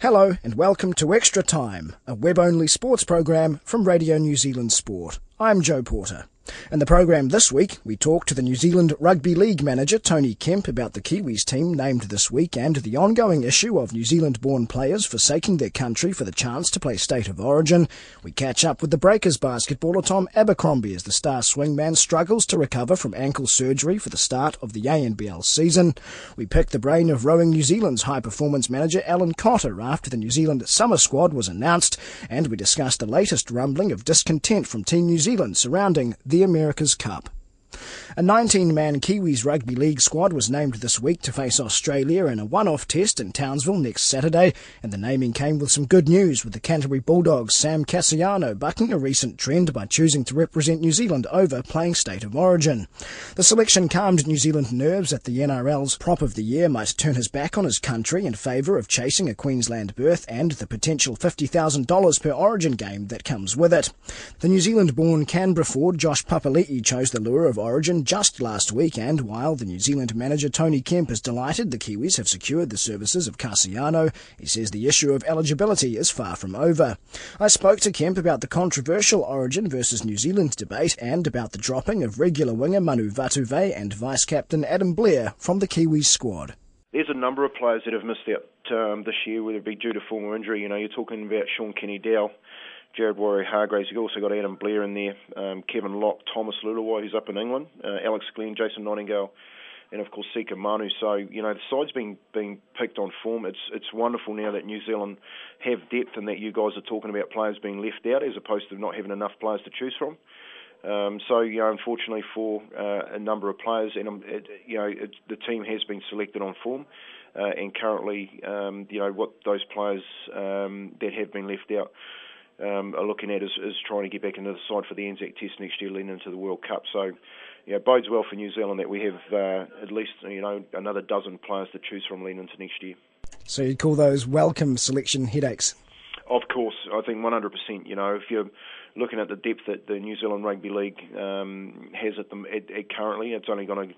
Hello and welcome to Extra Time, a web-only sports program from Radio New Zealand Sport. I'm Joe Porter. In the program this week, we talk to the New Zealand Rugby League manager Tony Kemp about the Kiwis team named this week and the ongoing issue of New Zealand-born players forsaking their country for the chance to play State of Origin. We catch up with the Breakers basketballer Tom Abercrombie as the star swingman struggles to recover from ankle surgery for the start of the ANBL season. We pick the brain of Rowing New Zealand's high-performance manager Alan Cotter after the New Zealand summer squad was announced, and we discuss the latest rumbling of discontent from Team New Zealand surrounding the America's Cup. A 19-man Kiwis Rugby League squad was named this week to face Australia in a one-off test in Townsville next Saturday, and the naming came with some good news with the Canterbury Bulldogs Sam Kasiano bucking a recent trend by choosing to represent New Zealand over playing State of Origin. The selection calmed New Zealand nerves that the NRL's prop of the year might turn his back on his country in favour of chasing a Queensland berth and the potential $50,000 per Origin game that comes with it. The New Zealand-born Canberra forward Josh Papali'i chose the lure of Origin just last week, and while the New Zealand manager Tony Kemp is delighted the Kiwis have secured the services of Kasiano, he says the issue of eligibility is far from over. I spoke to Kemp about the controversial Origin versus New Zealand debate and about the dropping of regular winger Manu Vatuvei and vice captain Adam Blair from the Kiwis squad. There's a number of players that have missed out um, this year, whether it be due to form or injury. You know, you're talking about Shaun Kenny-Dowall, Jared Waerea-Hargreaves. You've also got Adam Blair in there, um, Kevin Locke, Thomas Leuluai, who's up in England, uh, Alex Glenn, Jason Nightingale, and of course Sika Manu. So you know the side's been being picked on form. It's it's wonderful now that New Zealand have depth and that you guys are talking about players being left out as opposed to not having enough players to choose from. Um, so, you know, unfortunately for uh, a number of players, and um, it, you know, it, the team has been selected on form, uh, and currently, um, you know, what those players um, that have been left out um, are looking at is, is trying to get back into the side for the Anzac Test next year, leading into the World Cup. So, yeah, bodes well for New Zealand that we have uh, at least, you know, another dozen players to choose from leading into next year. So you'd call those welcome selection headaches? Of course, I think 100%. You know, if you're looking at the depth that the New Zealand Rugby League um, has at, the, at, at currently, it's only going to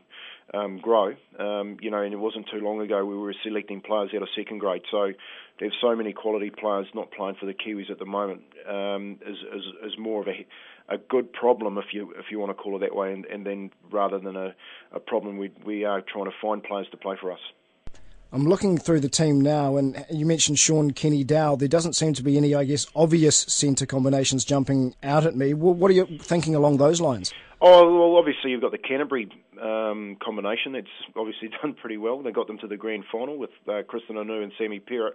um, grow. Um, you know, and it wasn't too long ago we were selecting players out of second grade. So there's so many quality players not playing for the Kiwis at the moment um, is, is, is more of a a good problem if you if you want to call it that way, and, and then rather than a, a problem, we we are trying to find players to play for us. I'm looking through the team now, and you mentioned Sean Kenny Dow. There doesn't seem to be any, I guess, obvious centre combinations jumping out at me. What are you thinking along those lines? Oh well, obviously you've got the Canterbury um, combination. That's obviously done pretty well. They got them to the grand final with uh, Krisnan Inu and Sammy Perrett.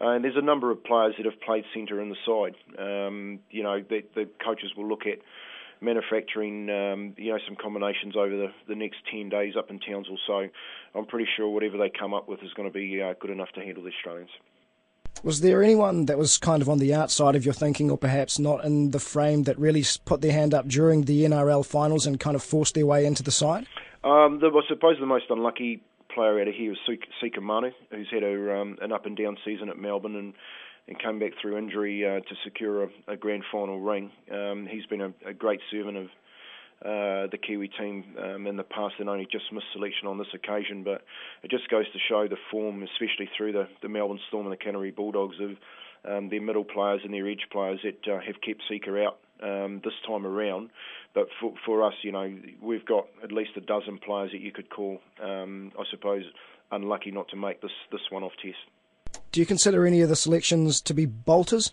Uh, and there's a number of players that have played centre in the side. Um, you know, the, the coaches will look at manufacturing, um, you know, some combinations over the, the next 10 days up in Townsville. So I'm pretty sure whatever they come up with is going to be uh, good enough to handle the Australians. Was there anyone that was kind of on the outside of your thinking, or perhaps not in the frame, that really put their hand up during the NRL finals and kind of forced their way into the side? Um, the, I suppose the most unlucky player out of here was Sika Manu, who's had a, um, an up and down season at Melbourne and and came back through injury uh, to secure a, a grand final ring. Um, he's been a, a great servant of uh, the Kiwi team um, in the past and only just missed selection on this occasion. But it just goes to show the form, especially through the, the Melbourne Storm and the Canterbury Bulldogs, of um, their middle players and their edge players that uh, have kept Sika out um, this time around. But for, for us, you know, we've got at least a dozen players that you could call, um, I suppose, unlucky not to make this, this one off test. Do you consider any of the selections to be bolters?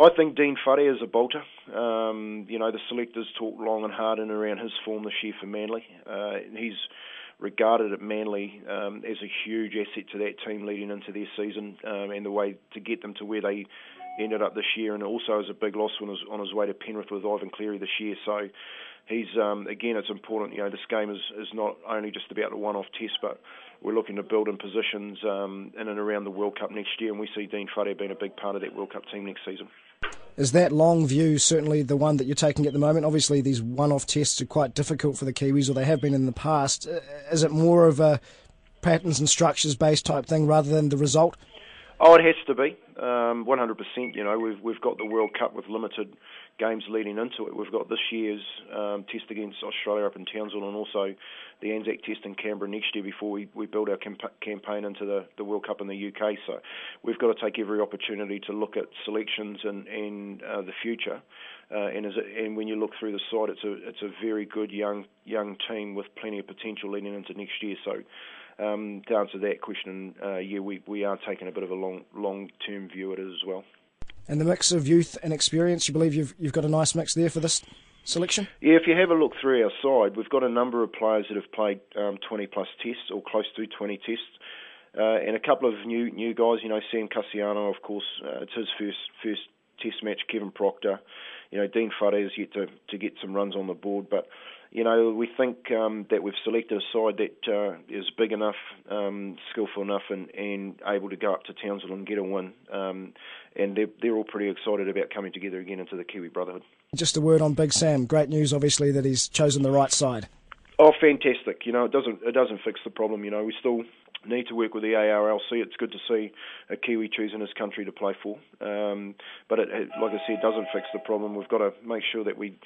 I think Dean Whare is a bolter. Um, you know, the selectors talk long and hard and around his form this year for Manly. Uh, he's regarded at Manly um, as a huge asset to that team leading into their season um, and the way to get them to where they ended up this year, and also as a big loss on his, on his way to Penrith with Ivan Cleary this year. So he's um, again, it's important. You know, this game is is not only just about a one-off test, but we're looking to build in positions um, in and around the World Cup next year, and we see Dean Whare being a big part of that World Cup team next season. Is that long view certainly the one that you're taking at the moment? Obviously, these one-off tests are quite difficult for the Kiwis, or they have been in the past. Uh, is it more of a patterns and structures based type thing rather than the result? Oh, it has to be. Um, 100%. You know, we've we've got the World Cup with limited games leading into it. We've got this year's um, test against Australia up in Townsville and also the Anzac test in Canberra next year before we, we build our camp- campaign into the, the World Cup in the UK. So we've got to take every opportunity to look at selections and, and uh, the future. Uh, and, as it, and when you look through the side, it's a it's a very good young young team with plenty of potential leading into next year. So um, to answer that question, uh, yeah, we, we are taking a bit of a long long term view at it as well. And the mix of youth and experience, you believe you've you've got a nice mix there for this selection? Yeah, if you have a look through our side, we've got a number of players that have played um, 20 plus tests or close to 20 tests. Uh, and a couple of new new guys, you know, Sam Kasiano, of course, uh, it's his first first test match. Kevin Proctor, you know, Dean Whare has yet to, to get some runs on the board, but you know, we think um, that we've selected a side that uh, is big enough, um, skillful enough, and, and able to go up to Townsville and get a win. Um, and they're, they're all pretty excited about coming together again into the Kiwi Brotherhood. Just a word on Big Sam. Great news, obviously, that he's chosen the right side. Oh, fantastic! You know, it doesn't it doesn't fix the problem. You know, we still need to work with the ARLC. It's good to see a Kiwi choosing his country to play for, um, but it, it, like I said, it doesn't fix the problem. We've got to make sure that we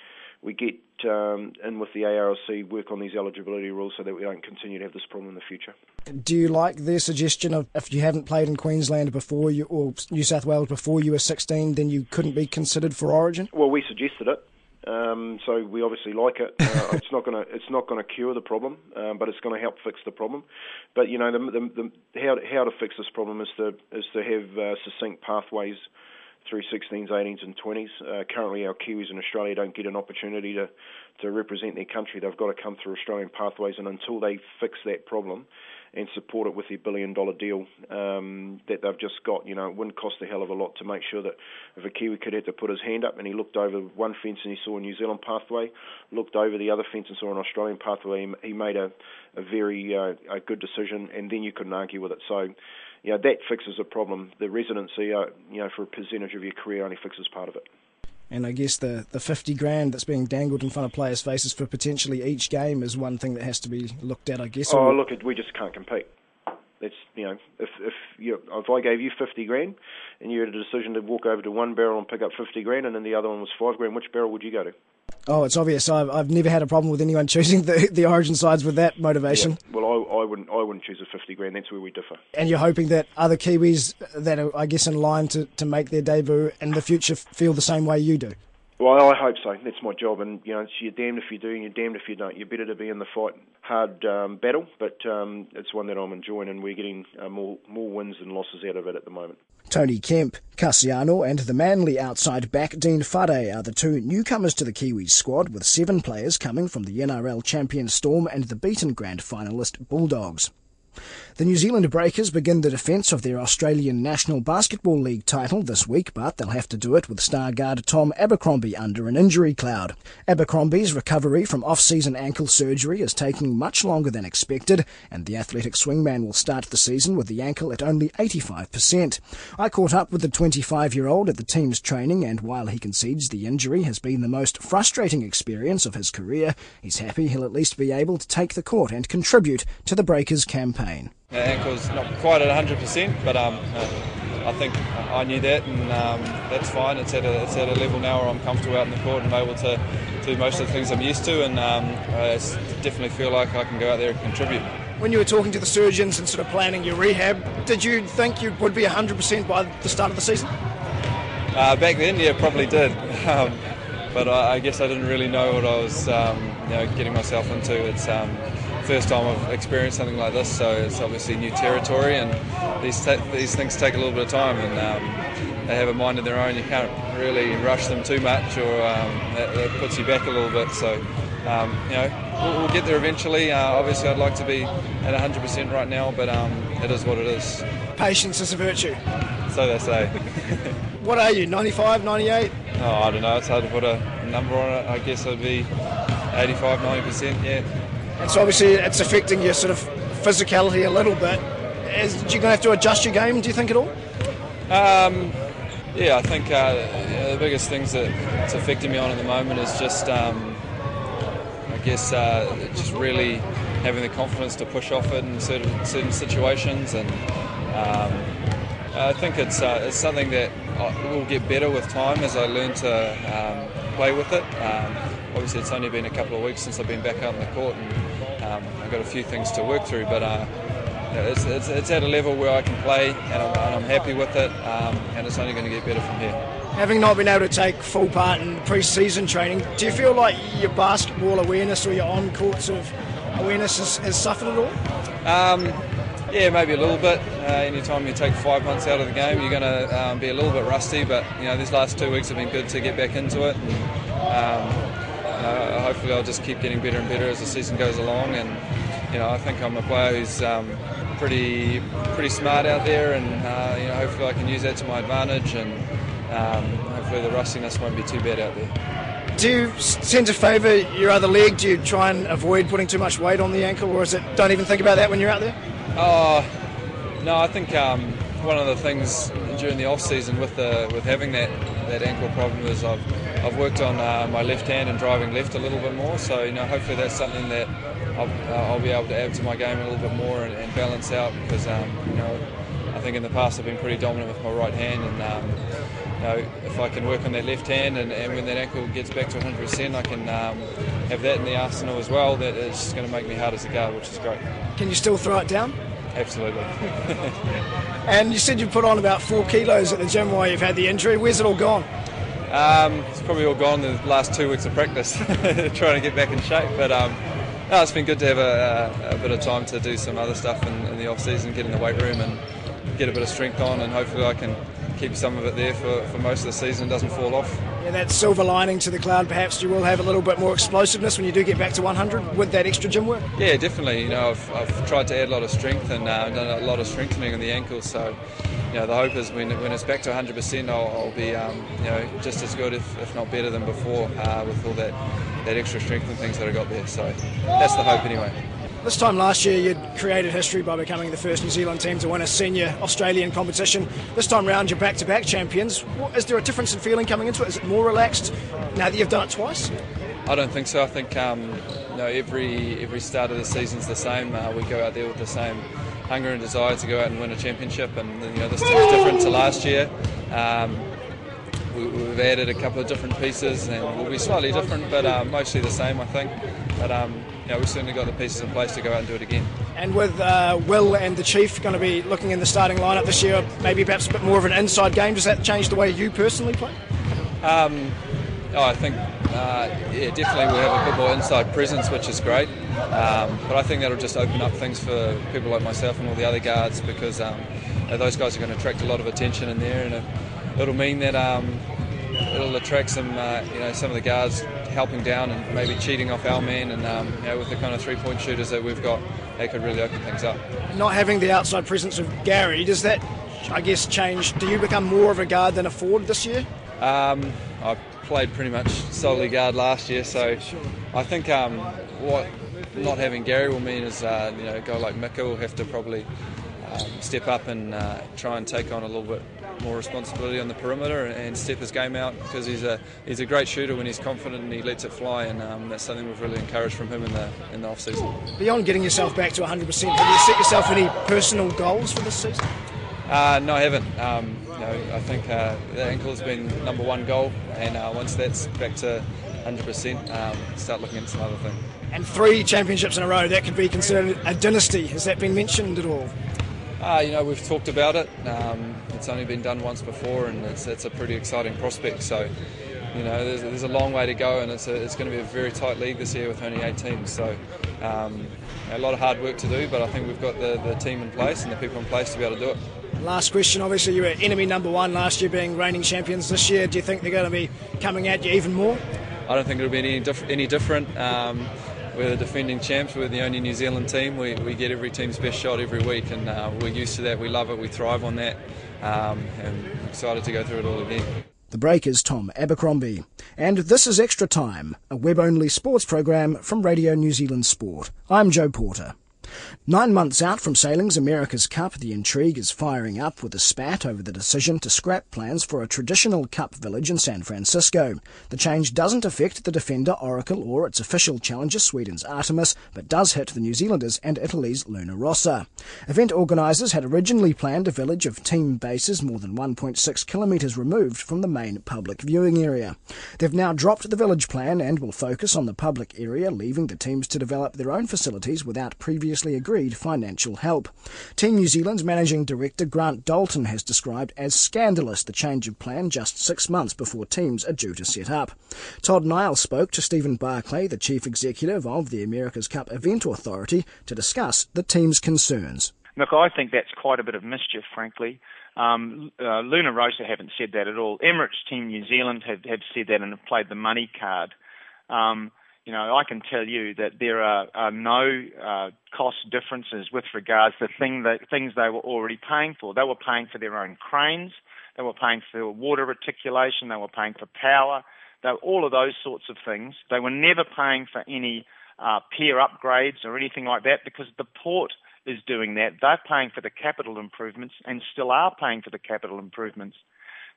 we get um, in with the ARLC, work on these eligibility rules so that we don't continue to have this problem in the future. Do you like their suggestion of if you haven't played in Queensland before you or New South Wales before you were 16, then you couldn't be considered for Origin? Well, we suggested it. Um, so we obviously like it. Uh, it's not going to it's not going to cure the problem, um, but it's going to help fix the problem. But you know, the, the, the, how how to fix this problem is to is to have uh, succinct pathways through 16s, 18s, and 20s. Uh, currently, our Kiwis in Australia don't get an opportunity to, to represent their country. They've got to come through Australian pathways, and until they fix that problem and support it with their billion dollar deal um, that they've just got, you know, it wouldn't cost a hell of a lot to make sure that if a Kiwi kid had to put his hand up and he looked over one fence and he saw a New Zealand pathway, looked over the other fence and saw an Australian pathway, he made a, a very uh, a good decision, and then you couldn't argue with it. So you know, that fixes a problem. The residency, uh, you know, for a percentage of your career only fixes part of it. And I guess the, the 50 grand that's being dangled in front of players' faces for potentially each game is one thing that has to be looked at, I guess. Oh, look, we just can't compete. That's you know, if if you if I gave you 50 grand and you had a decision to walk over to one barrel and pick up 50 grand, and then the other one was five grand, which barrel would you go to? Oh, it's obvious. I've, I've never had a problem with anyone choosing the, the origin sides with that motivation. Yeah. Well, I, wouldn't I wouldn't choose a fifty grand. That's where we differ. And you're hoping that other Kiwis that are, I guess, in line to, to make their debut in the future feel the same way you do. Well, I hope so. That's my job, and you know, you're damned if you do, and you're damned if you don't. You're better to be in the fight, hard um, battle, but um, it's one that I'm enjoying, and we're getting uh, more more wins than losses out of it at the moment. Tony Kemp, Kasiano, and the Manly outside back Dean Whare are the two newcomers to the Kiwis squad, with seven players coming from the NRL champion Storm and the beaten grand finalist Bulldogs. The New Zealand Breakers begin the defence of their Australian National Basketball League title this week, but they'll have to do it with star guard Tom Abercrombie under an injury cloud. Abercrombie's recovery from off-season ankle surgery is taking much longer than expected, and the athletic swingman will start the season with the ankle at only 85%. I caught up with the 25-year-old at the team's training, and while he concedes the injury has been the most frustrating experience of his career, he's happy he'll at least be able to take the court and contribute to the Breakers campaign. The ankle's not quite at 100%, but um, uh, I think I knew that, and um, that's fine. It's at, a, it's at a level now where I'm comfortable out in the court and able to do most of the things I'm used to, and um, I definitely feel like I can go out there and contribute. When you were talking to the surgeons and sort of planning your rehab, did you think you would be 100% by the start of the season? Uh, back then, yeah, probably did. Um, but I, I, guess I didn't really know what I was um, you know, getting myself into. It's um, first time I've experienced something like this, so it's obviously new territory, and these ta- these things take a little bit of time, and um, they have a mind of their own. You can't really rush them too much, or um, that, that, puts you back a little bit. So, um, you know, we'll, we'll, get there eventually. Uh, obviously, I'd like to be at 100% right now, but um, it is what it is. Patience is a virtue. So they say. what are you, 95, 98? Oh, I don't know. It's hard to put a number on it. I guess I'd be 85, 90%, yeah. And so obviously it's affecting your sort of physicality a little bit. Is, you going to have to adjust your game, do you think at all? Um, yeah, I think uh, the biggest things that it's affecting me on at the moment is just, um, I guess, uh, just really having the confidence to push off it in certain, certain situations, and um, I think it's uh, it's something that will get better with time as I learn to um, play with it. Obviously, it's only been a couple of weeks since I've been back out on the court, and um, I've got a few things to work through, but. Uh, it's, it's, it's, at a level where I can play and I'm, and I'm happy with it, um, and it's only going to get better from here. Having not been able to take full part in pre-season training, do you feel like your basketball awareness or your on-court sort of awareness has, has suffered at all? Um, yeah, maybe a little bit. Uh, anytime you take five months out of the game, you're going to um, be a little bit rusty. But you know, these last two weeks have been good to get back into it. Um, uh, hopefully, I'll just keep getting better and better as the season goes along. And you know, I think I'm a player who's um, pretty pretty smart out there, and uh, you know, hopefully, I can use that to my advantage. And um, hopefully, the rustiness won't be too bad out there. Do you tend to favour your other leg? Do you try and avoid putting too much weight on the ankle, or is it don't even think about that when you're out there? Oh, no, I think um, one of the things during the off season with the with having that, that ankle problem is I've I've worked on uh, my left hand and driving left a little bit more. So you know, hopefully that's something that I'll, uh, I'll be able to add to my game a little bit more and, and balance out because um, you know I think in the past I've been pretty dominant with my right hand and. Um, you know, if I can work on that left hand and, and when that ankle gets back to 100%, I can um, have that in the arsenal as well. That is going to make me hard as a guard, which is great. Can you still throw it down? Absolutely. and you said you put on about four kilos at the gym while you've had the injury. Where's it all gone? Um, it's probably all gone the last two weeks of practice, trying to get back in shape. But um, no, it's been good to have a, a, bit of time to do some other stuff in, in the off season, get in the weight room and get a bit of strength on, and hopefully I can keep some of it there for, for most of the season, and doesn't fall off. Yeah, that silver lining to the cloud, perhaps you will have a little bit more explosiveness when you do get back to 100 with that extra gym work? Yeah, definitely. You know, I've, I've tried to add a lot of strength and uh, done a lot of strengthening on the ankles, so you know, the hope is when, when it's back to 100%, I'll, I'll be um, you know just as good, if, if not better than before, uh, with all that, that extra strength and things that I got there. So that's the hope anyway. This time last year, you'd created history by becoming the first New Zealand team to win a senior Australian competition. This time round, you're back to back champions. Is there a difference in feeling coming into it? Is it more relaxed now that you've done it twice? I don't think so. I think um, you know, every every start of the season's the same. Uh, we go out there with the same hunger and desire to go out and win a championship, and you know this team's different to last year. Um, we, have added a couple of different pieces, and we'll be slightly different, but uh, mostly the same, I think. But um, yeah, we've certainly got the pieces in place to go out and do it again. And with uh, Will and the Chief going to be looking in the starting lineup this year, maybe perhaps a bit more of an inside game, does that change the way you personally play? Um, oh, I think, uh, yeah, definitely we have a bit more inside presence, which is great. Um, but I think that'll just open up things for people like myself and all the other guards because um, those guys are going to attract a lot of attention in there, and it, will mean that um, it'll attract some, uh, you know, some of the guards helping down and maybe cheating off our men. And um, you know, with the kind of three-point shooters that we've got, they could really open things up. Not having the outside presence of Gary, does that, I guess, change? Do you become more of a guard than a forward this year? Um, I played pretty much solely guard last year, so I think um, what not having Gary will mean is, uh, you know, a guy like Mika will have to probably um, step up and uh, try and take on a little bit more responsibility on the perimeter and step his game out because he's a he's a great shooter when he's confident and he lets it fly and um, that's something we've really encouraged from him in the in the off season. Beyond getting yourself back to 100%, have you set yourself any personal goals for this season? Uh, no, I haven't. Um, you know, I think uh, the ankle has been number one goal, and uh, once that's back to 100%, um, start looking at some other things. And three championships in a row, that could be considered a dynasty. Has that been mentioned at all? Uh, you know, we've talked about it. Um, it's only been done once before, and it's, it's a pretty exciting prospect. So, you know, there's, there's a long way to go, and it's, a, it's going to be a very tight league this year with only eight teams. So, um, a lot of hard work to do, but I think we've got the, the team in place and the people in place to be able to do it. Last question. Obviously, you were enemy number one last year, being reigning champions. This year, do you think they're going to be coming at you even more? I don't think it'll be any, diff- any different. Um, we're the defending champs. We're the only New Zealand team. We, we get every team's best shot every week, and uh, we're used to that. We love it. We thrive on that, um, and excited to go through it all again. The break is Tom Abercrombie. And this is Extra Time, a web only sports program from Radio New Zealand Sport. I'm Joe Porter. Nine months out from sailing's America's Cup, the intrigue is firing up with a spat over the decision to scrap plans for a traditional Cup village in San Francisco. The change doesn't affect the defender Oracle or its official challenger Sweden's Artemis, but does hit the New Zealanders and Italy's Luna Rossa. Event organisers had originally planned a village of team bases more than 1.6 kilometres removed from the main public viewing area. They've now dropped the village plan and will focus on the public area, leaving the teams to develop their own facilities without previous previously agreed financial help. Team New Zealand's managing director Grant Dalton has described as scandalous the change of plan just six months before teams are due to set up. Todd Niall spoke to Stephen Barclay, the chief executive of the America's Cup Event Authority, to discuss the team's concerns. Look, I think that's quite a bit of mischief, frankly. Um, uh, Luna Rossa haven't said that at all. Emirates Team New Zealand have, have said that and have played the money card. Um, you know, I can tell you that there are, are no uh, cost differences with regards to thing that, things they were already paying for. They were paying for their own cranes, they were paying for water reticulation, they were paying for power, they were, all of those sorts of things. They were never paying for any uh, pier upgrades or anything like that because the port is doing that. They're paying for the capital improvements and still are paying for the capital improvements.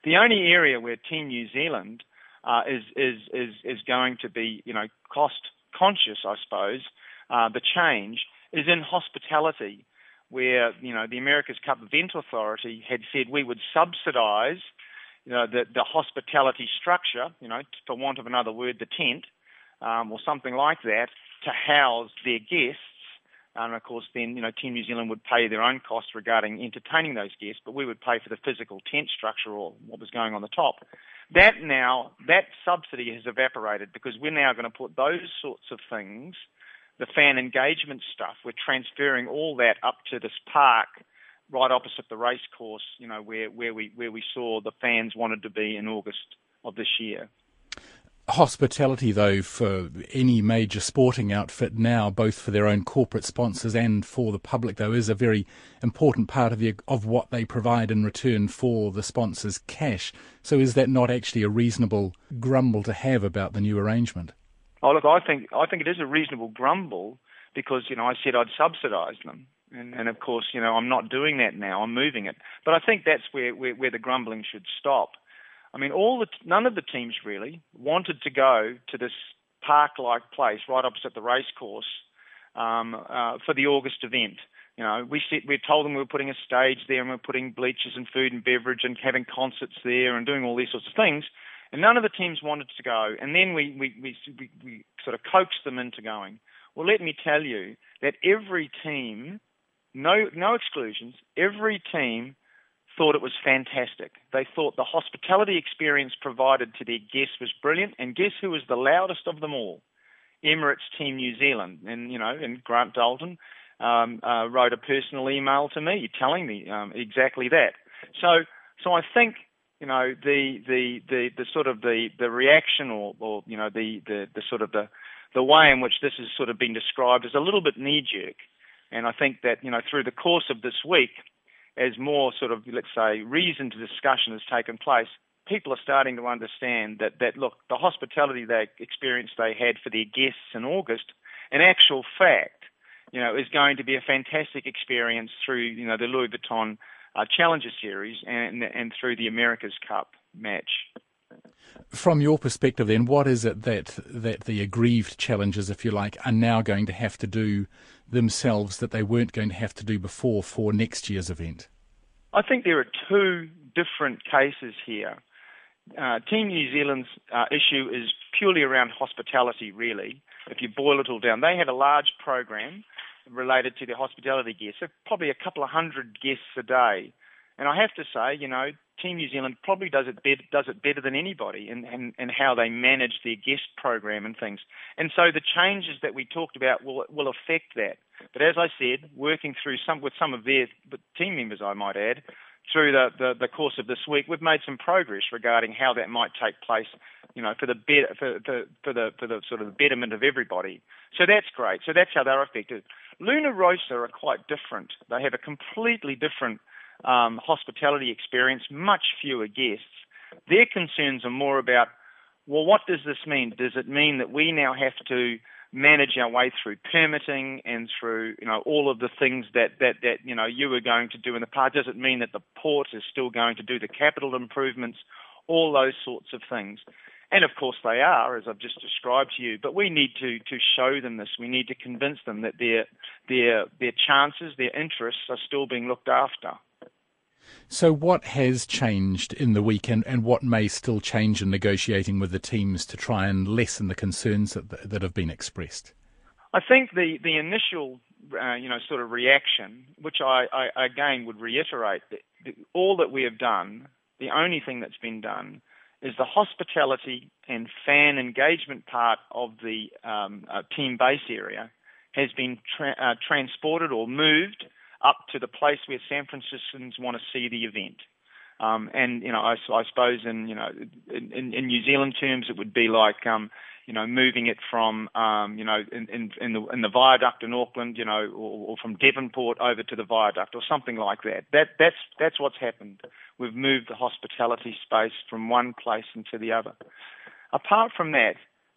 The only area where Team New Zealand uh, is is is is going to be you know cost conscious, I suppose. Uh, the change is in hospitality, where you know the America's Cup Event Authority had said we would subsidise you know the the hospitality structure, you know, for want of another word, the tent um, or something like that, to house their guests. And of course, then you know, Team New Zealand would pay their own costs regarding entertaining those guests, but we would pay for the physical tent structure or what was going on the top. That now, that subsidy has evaporated because we're now going to put those sorts of things, the fan engagement stuff, we're transferring all that up to this park right opposite the racecourse, you know, where, where we where we saw the fans wanted to be in August of this year hospitality, though, for any major sporting outfit now, both for their own corporate sponsors and for the public, though, is a very important part of the of what they provide in return for the sponsors' cash. So, is that not actually a reasonable grumble to have about the new arrangement? Oh, look, I think I think it is a reasonable grumble because you know I said I'd subsidise them. And, and of course, you know, I'm not doing that now. I'm moving it. But I think that's where, where, where the grumbling should stop I mean, all the none of the teams really wanted to go to this park-like place right opposite the racecourse um, uh, for the August event. You know, we said, we told them we were putting a stage there and we are putting bleachers and food and beverage and having concerts there and doing all these sorts of things. And none of the teams wanted to go. And then we, we, we, we, sort of coaxed them into going. Well, let me tell you that every team, no, no exclusions, every team thought it was fantastic. They thought the hospitality experience provided to their guests was brilliant, and guess who was the loudest of them all? Emirates Team New Zealand, and you know, and Grant Dalton um, uh, wrote a personal email to me telling me um, exactly that. So, so I think you know the the the, the sort of the the reaction or, or you know the, the the sort of the the way in which this has sort of been described is a little bit knee jerk, and I think that you know through the course of this week as more sort of, let's say, reasoned discussion has taken place, people are starting to understand that, that look, the hospitality they experience they had for their guests in August, in actual fact, you know, is going to be a fantastic experience through, you know, the Louis Vuitton uh, Challenger Series and, and through the America's Cup match. From your perspective, then, what is it that that the aggrieved challengers, if you like, are now going to have to do themselves that they weren't going to have to do before for next year's event? I think there are two different cases here. Uh, Team New Zealand's uh, issue is purely around hospitality, really. If you boil it all down, they had a large program related to their hospitality guests, so probably a couple of hundred guests a day. And I have to say, you know, Team New Zealand probably does it better, does it better than anybody in, in, in how they manage their guest program and things. And so the changes that we talked about will will affect that. But as I said, working through some with some of their team members, I might add, through the, the, the course of this week, we've made some progress regarding how that might take place, you know, for the better, for, for, for the for the sort of betterment of everybody. So that's great. So that's how they're affected. Luna Rossa are quite different. They have a completely different um, hospitality experience, much fewer guests. Their concerns are more about, well, what does this mean? Does it mean that we now have to manage our way through permitting and through you know all of the things that that that you know you were going to do in the past? Does it mean that the port is still going to do the capital improvements? All those sorts of things. And of course they are, as I've just described to you. But we need to, to show them this. We need to convince them that their their their chances, their interests are still being looked after. So, what has changed in the week, and, and what may still change in negotiating with the teams to try and lessen the concerns that, that have been expressed? I think the the initial, uh, you know, sort of reaction, which I, I again would reiterate, that all that we have done, the only thing that's been done, is the hospitality and fan engagement part of the um, uh, team base area has been tra- uh, transported or moved up to the place where San Franciscans want to see the event. Um, and you know, I, I, suppose in you know, in, in, New Zealand terms, it would be like um, you know, moving it from, um, you know, in, in, in, the, in the viaduct in Auckland, you know, or, or, from Devonport over to the viaduct or something like that. That that's that's what's happened. We've moved the hospitality space from one place into the other. Apart from that,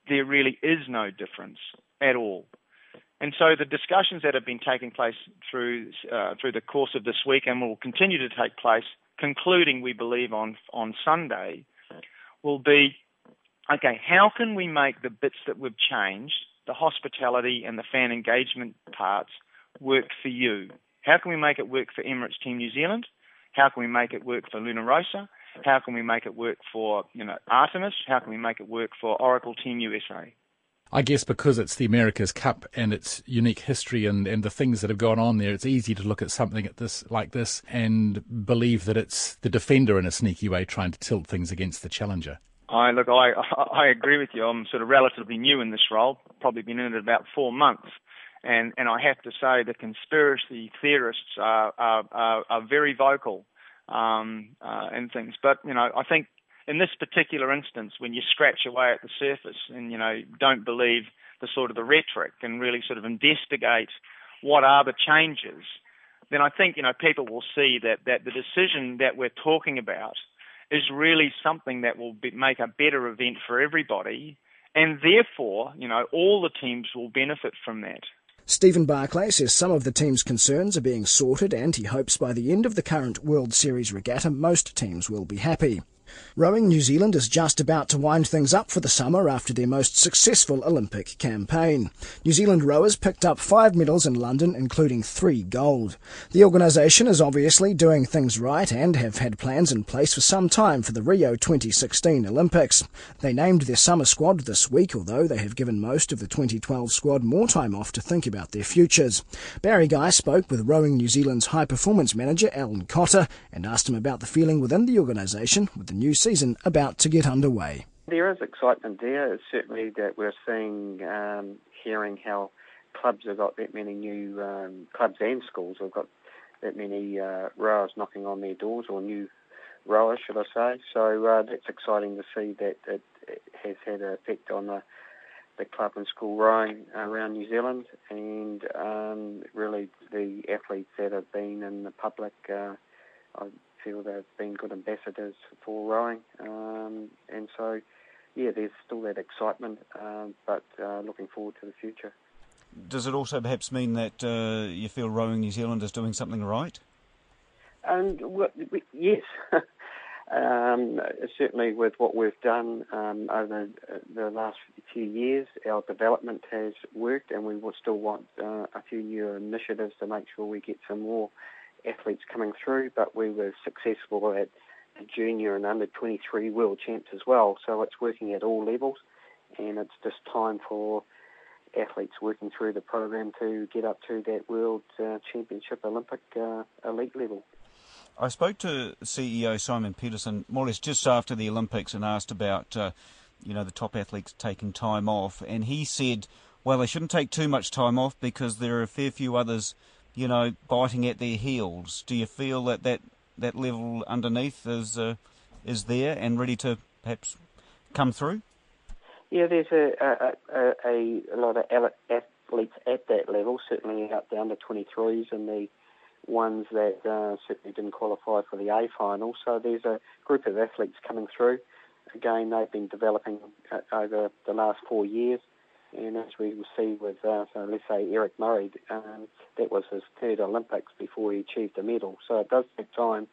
there really is no difference at all. And so the discussions that have been taking place through uh, through the course of this week and will continue to take place, concluding we believe on on Sunday, will be okay, how can we make the bits that we've changed, the hospitality and the fan engagement parts, work for you? How can we make it work for Emirates Team New Zealand? How can we make it work for Luna Rossa? How can we make it work for you know Artemis? How can we make it work for Oracle Team USA? I guess because it's the America's Cup and its unique history and, and the things that have gone on there, it's easy to look at something at this like this and believe that it's the defender in a sneaky way trying to tilt things against the challenger. I look, I I agree with you. I'm sort of relatively new in this role, probably been in it about four months, and and I have to say the conspiracy theorists are are are, are very vocal um, uh, and things. But you know, I think in this particular instance, when you scratch away at the surface and you know don't believe the sort of the rhetoric and really sort of investigate what are the changes, then I think you know people will see that that the decision that we're talking about is really something that will be, make a better event for everybody, and therefore, you know, all the teams will benefit from that. Stephen Barclay says some of the team's concerns are being sorted and he hopes by the end of the current World Series regatta most teams will be happy. Rowing New Zealand is just about to wind things up for the summer after their most successful Olympic campaign. New Zealand rowers picked up five medals in London, including three gold. The organisation is obviously doing things right and have had plans in place for some time for the Rio 2016 Olympics. They named their summer squad this week, although they have given most of the 2012 squad more time off to think about their futures. Barry Guy spoke with Rowing New Zealand's high performance manager Alan Cotter and asked him about the feeling within the organisation with the new season about to get underway. There is excitement there. It's certainly that we're seeing, um, hearing how clubs have got that many new um, clubs and schools have got that many uh, rowers knocking on their doors, or new rowers, should I say. So uh, that's exciting to see that it, has had an effect on the the club and school rowing around New Zealand, and um, really the athletes that have been in the public. Uh, I feel they've been good ambassadors for rowing, um, and so yeah, there's still that excitement, um, but uh, looking forward to the future. Does it also perhaps mean that uh, you feel Rowing New Zealand is doing something right? And well, yes, um, certainly with what we've done um, over the last few years, our development has worked, and we will still want uh, a few new initiatives to make sure we get some more athletes coming through, but we were successful at junior and under 23 world champs as well. So it's working at all levels, and it's just time for athletes working through the program to get up to that world uh, championship Olympic uh, elite level. I spoke to CEO Simon Peterson more or less just after the Olympics and asked about, uh, you know, the top athletes taking time off, and he said, well, they shouldn't take too much time off because there are a fair few others you know, biting at their heels. Do you feel that that, that level underneath is uh, is there and ready to perhaps come through? Yeah, there's a a, a, a lot of athletes at that level, certainly up down to 23s and the ones that uh, certainly didn't qualify for the A final. So there's a group of athletes coming through. Again, they've been developing uh, over the last four years. And as we will see with, uh, so let's say Eric Murray, um, that was his third Olympics before he achieved a medal. So it does take time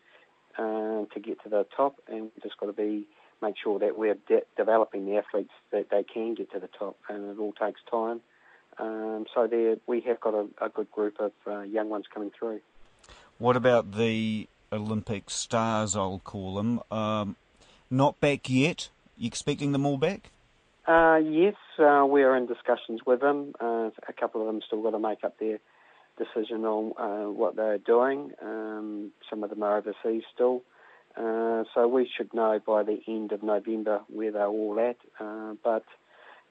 uh, to get to the top, and we've just got to be make sure that we're de- developing the athletes that they can get to the top, and it all takes time. Um, so there, we have got a, a good group of uh, young ones coming through. What about the Olympic stars? I'll call them. Um, not back yet. You expecting them all back? Uh, yes, uh, we're in discussions with them. Uh, a couple of them still got to make up their decision on uh, what they're doing. Um, some of them are overseas still. Uh, so we should know by the end of November where they're all at. Uh, but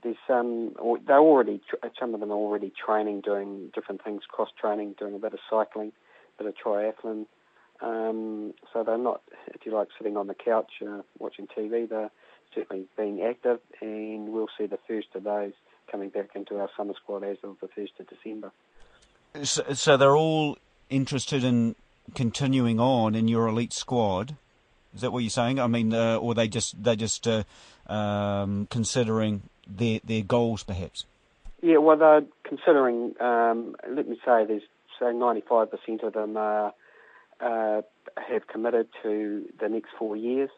there's some, they're already, some of them are already training, doing different things, cross training, doing a bit of cycling, a bit of triathlon. Um, so they're not, if you like, sitting on the couch watching TV. They're certainly being active, and we'll see the first of those coming back into our summer squad as of the 1st of December. So, so they're all interested in continuing on in your elite squad. Is that what you're saying? I mean, uh, or they just they just uh, um, considering their their goals, perhaps? Yeah, well, they're considering. Um, let me say, there's say 95% of them uh, uh, have committed to the next four years,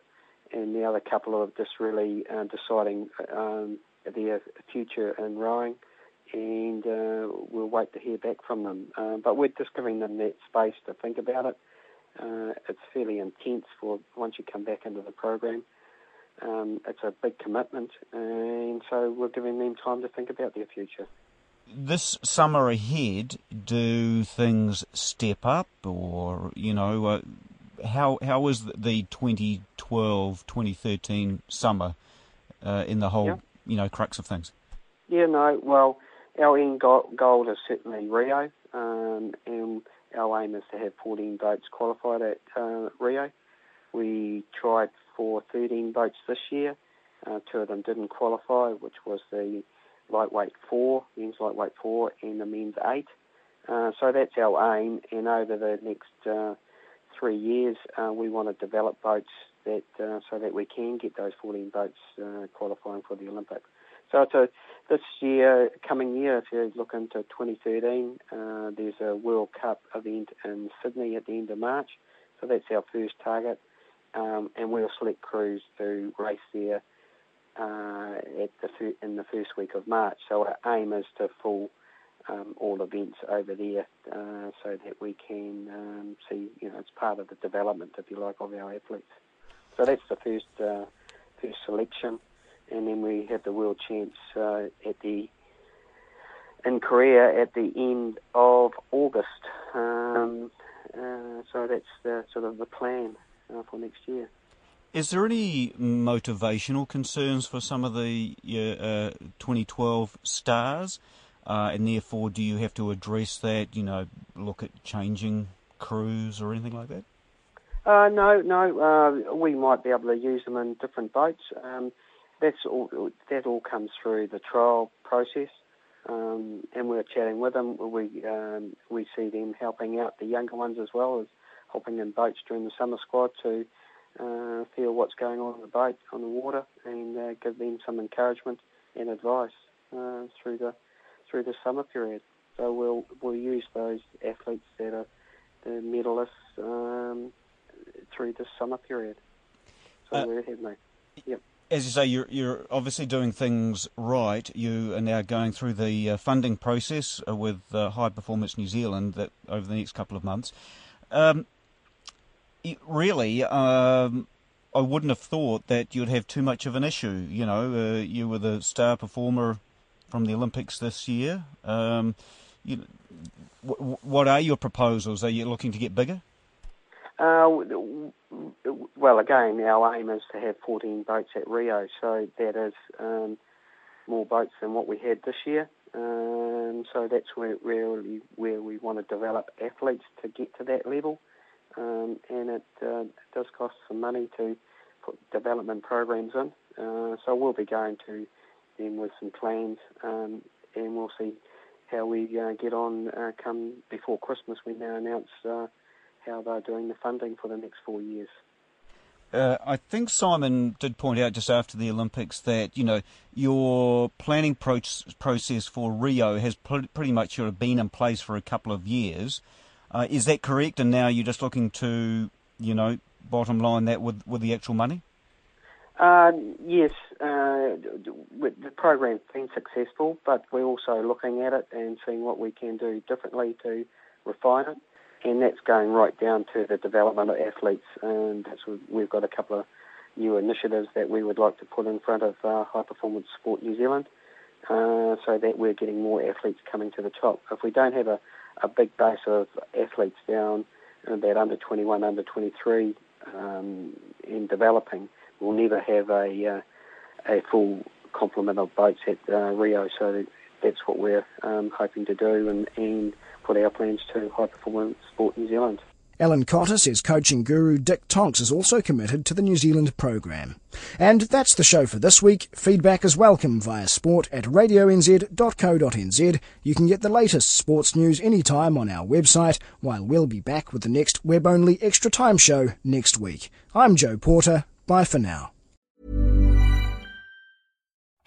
and the other couple are just really uh, deciding um, their future in rowing, and uh, we'll wait to hear back from them. Uh, but we're just giving them that space to think about it. Uh, it's fairly intense for once you come back into the program. Um, it's a big commitment, and so we're giving them time to think about their future. This summer ahead, do things step up, or you know, uh, how how was the 2012-2013 summer uh, in the whole yeah. you know crux of things? Yeah, no, well, our end goal, goal is certainly Rio, um, and our aim is to have 14 boats qualified at uh, Rio. We tried for 13 boats this year. Uh, two of them didn't qualify, which was the lightweight four, men's lightweight four, and the men's eight. Uh, so that's our aim, and over the next uh, three years, uh, we want to develop boats that uh, so that we can get those 14 boats uh, qualifying for the Olympics. So a, this year, coming year, if you look into 2013, uh, there's a World Cup event in Sydney at the end of March. So that's our first target um, and we'll select crews to race there uh, at the in the first week of March. So our aim is to full um, all events over there, uh, so that we can um, see, you know, it's part of the development, if you like, of our athletes. So that's the first uh, first selection, and then we have the World Champs uh, at the in Korea at the end of August. Um, uh, so that's the, sort of the plan uh, for next year. Is there any motivational concerns for some of the uh, 2012 stars? Uh, and therefore, do you have to address that, you know, look at changing crews or anything like that? Uh, no, no. Uh, we might be able to use them in different boats. Um, that's all, that all comes through the trial process. Um, and we're chatting with them. We um, we see them helping out the younger ones as well as helping in boats during the summer squad to uh, feel what's going on in the boat, on the water, and uh, give them some encouragement and advice uh, through the through the summer period. So we'll we'll use those athletes that are the medalists um, through the summer period. So uh, we're ahead, mate. Yep. As you say, you're you're obviously doing things right. You are now going through the uh, funding process uh, with uh, High Performance New Zealand that over the next couple of months. Um, really, um, I wouldn't have thought that you'd have too much of an issue. You know, uh, you were the star performer from the Olympics this year. Um, you, w- what are your proposals? Are you looking to get bigger? Uh, well, again, our aim is to have 14 boats at Rio, so that is um, more boats than what we had this year. Um, so that's where really where we want to develop athletes to get to that level um, and it, uh, does cost some money to put development programs in. Uh, so we'll be going to them with some plans, um, and we'll see how we uh, get on uh, come before Christmas. We now announce uh, how they're doing the funding for the next four years. Uh, I think Simon did point out just after the Olympics that you know your planning pro- process for Rio has pr- pretty much sort of been in place for a couple of years. Uh, is that correct? And now you're just looking to you know bottom line that with with the actual money. Uh, yes, uh, the program's been successful, but we're also looking at it and seeing what we can do differently to refine it and that's going right down to the development of athletes. And we've got a couple of new initiatives that we would like to put in front of uh, High Performance Sport New Zealand, uh, so that we're getting more athletes coming to the top. If we don't have a, a big base of athletes down about under 21, under 23 um, in developing, we'll never have a uh, a full complement of boats at uh, Rio. So that's what we're um, hoping to do, and, and put our plans to High Performance Sport New Zealand. Alan Cotter says coaching guru Dick Tonks is also committed to the New Zealand program. And that's the show for this week. Feedback is welcome via sport at radionz.co.nz. You can get the latest sports news anytime on our website, while we'll be back with the next web-only Extra Time show next week. I'm Joe Porter. Bye for now.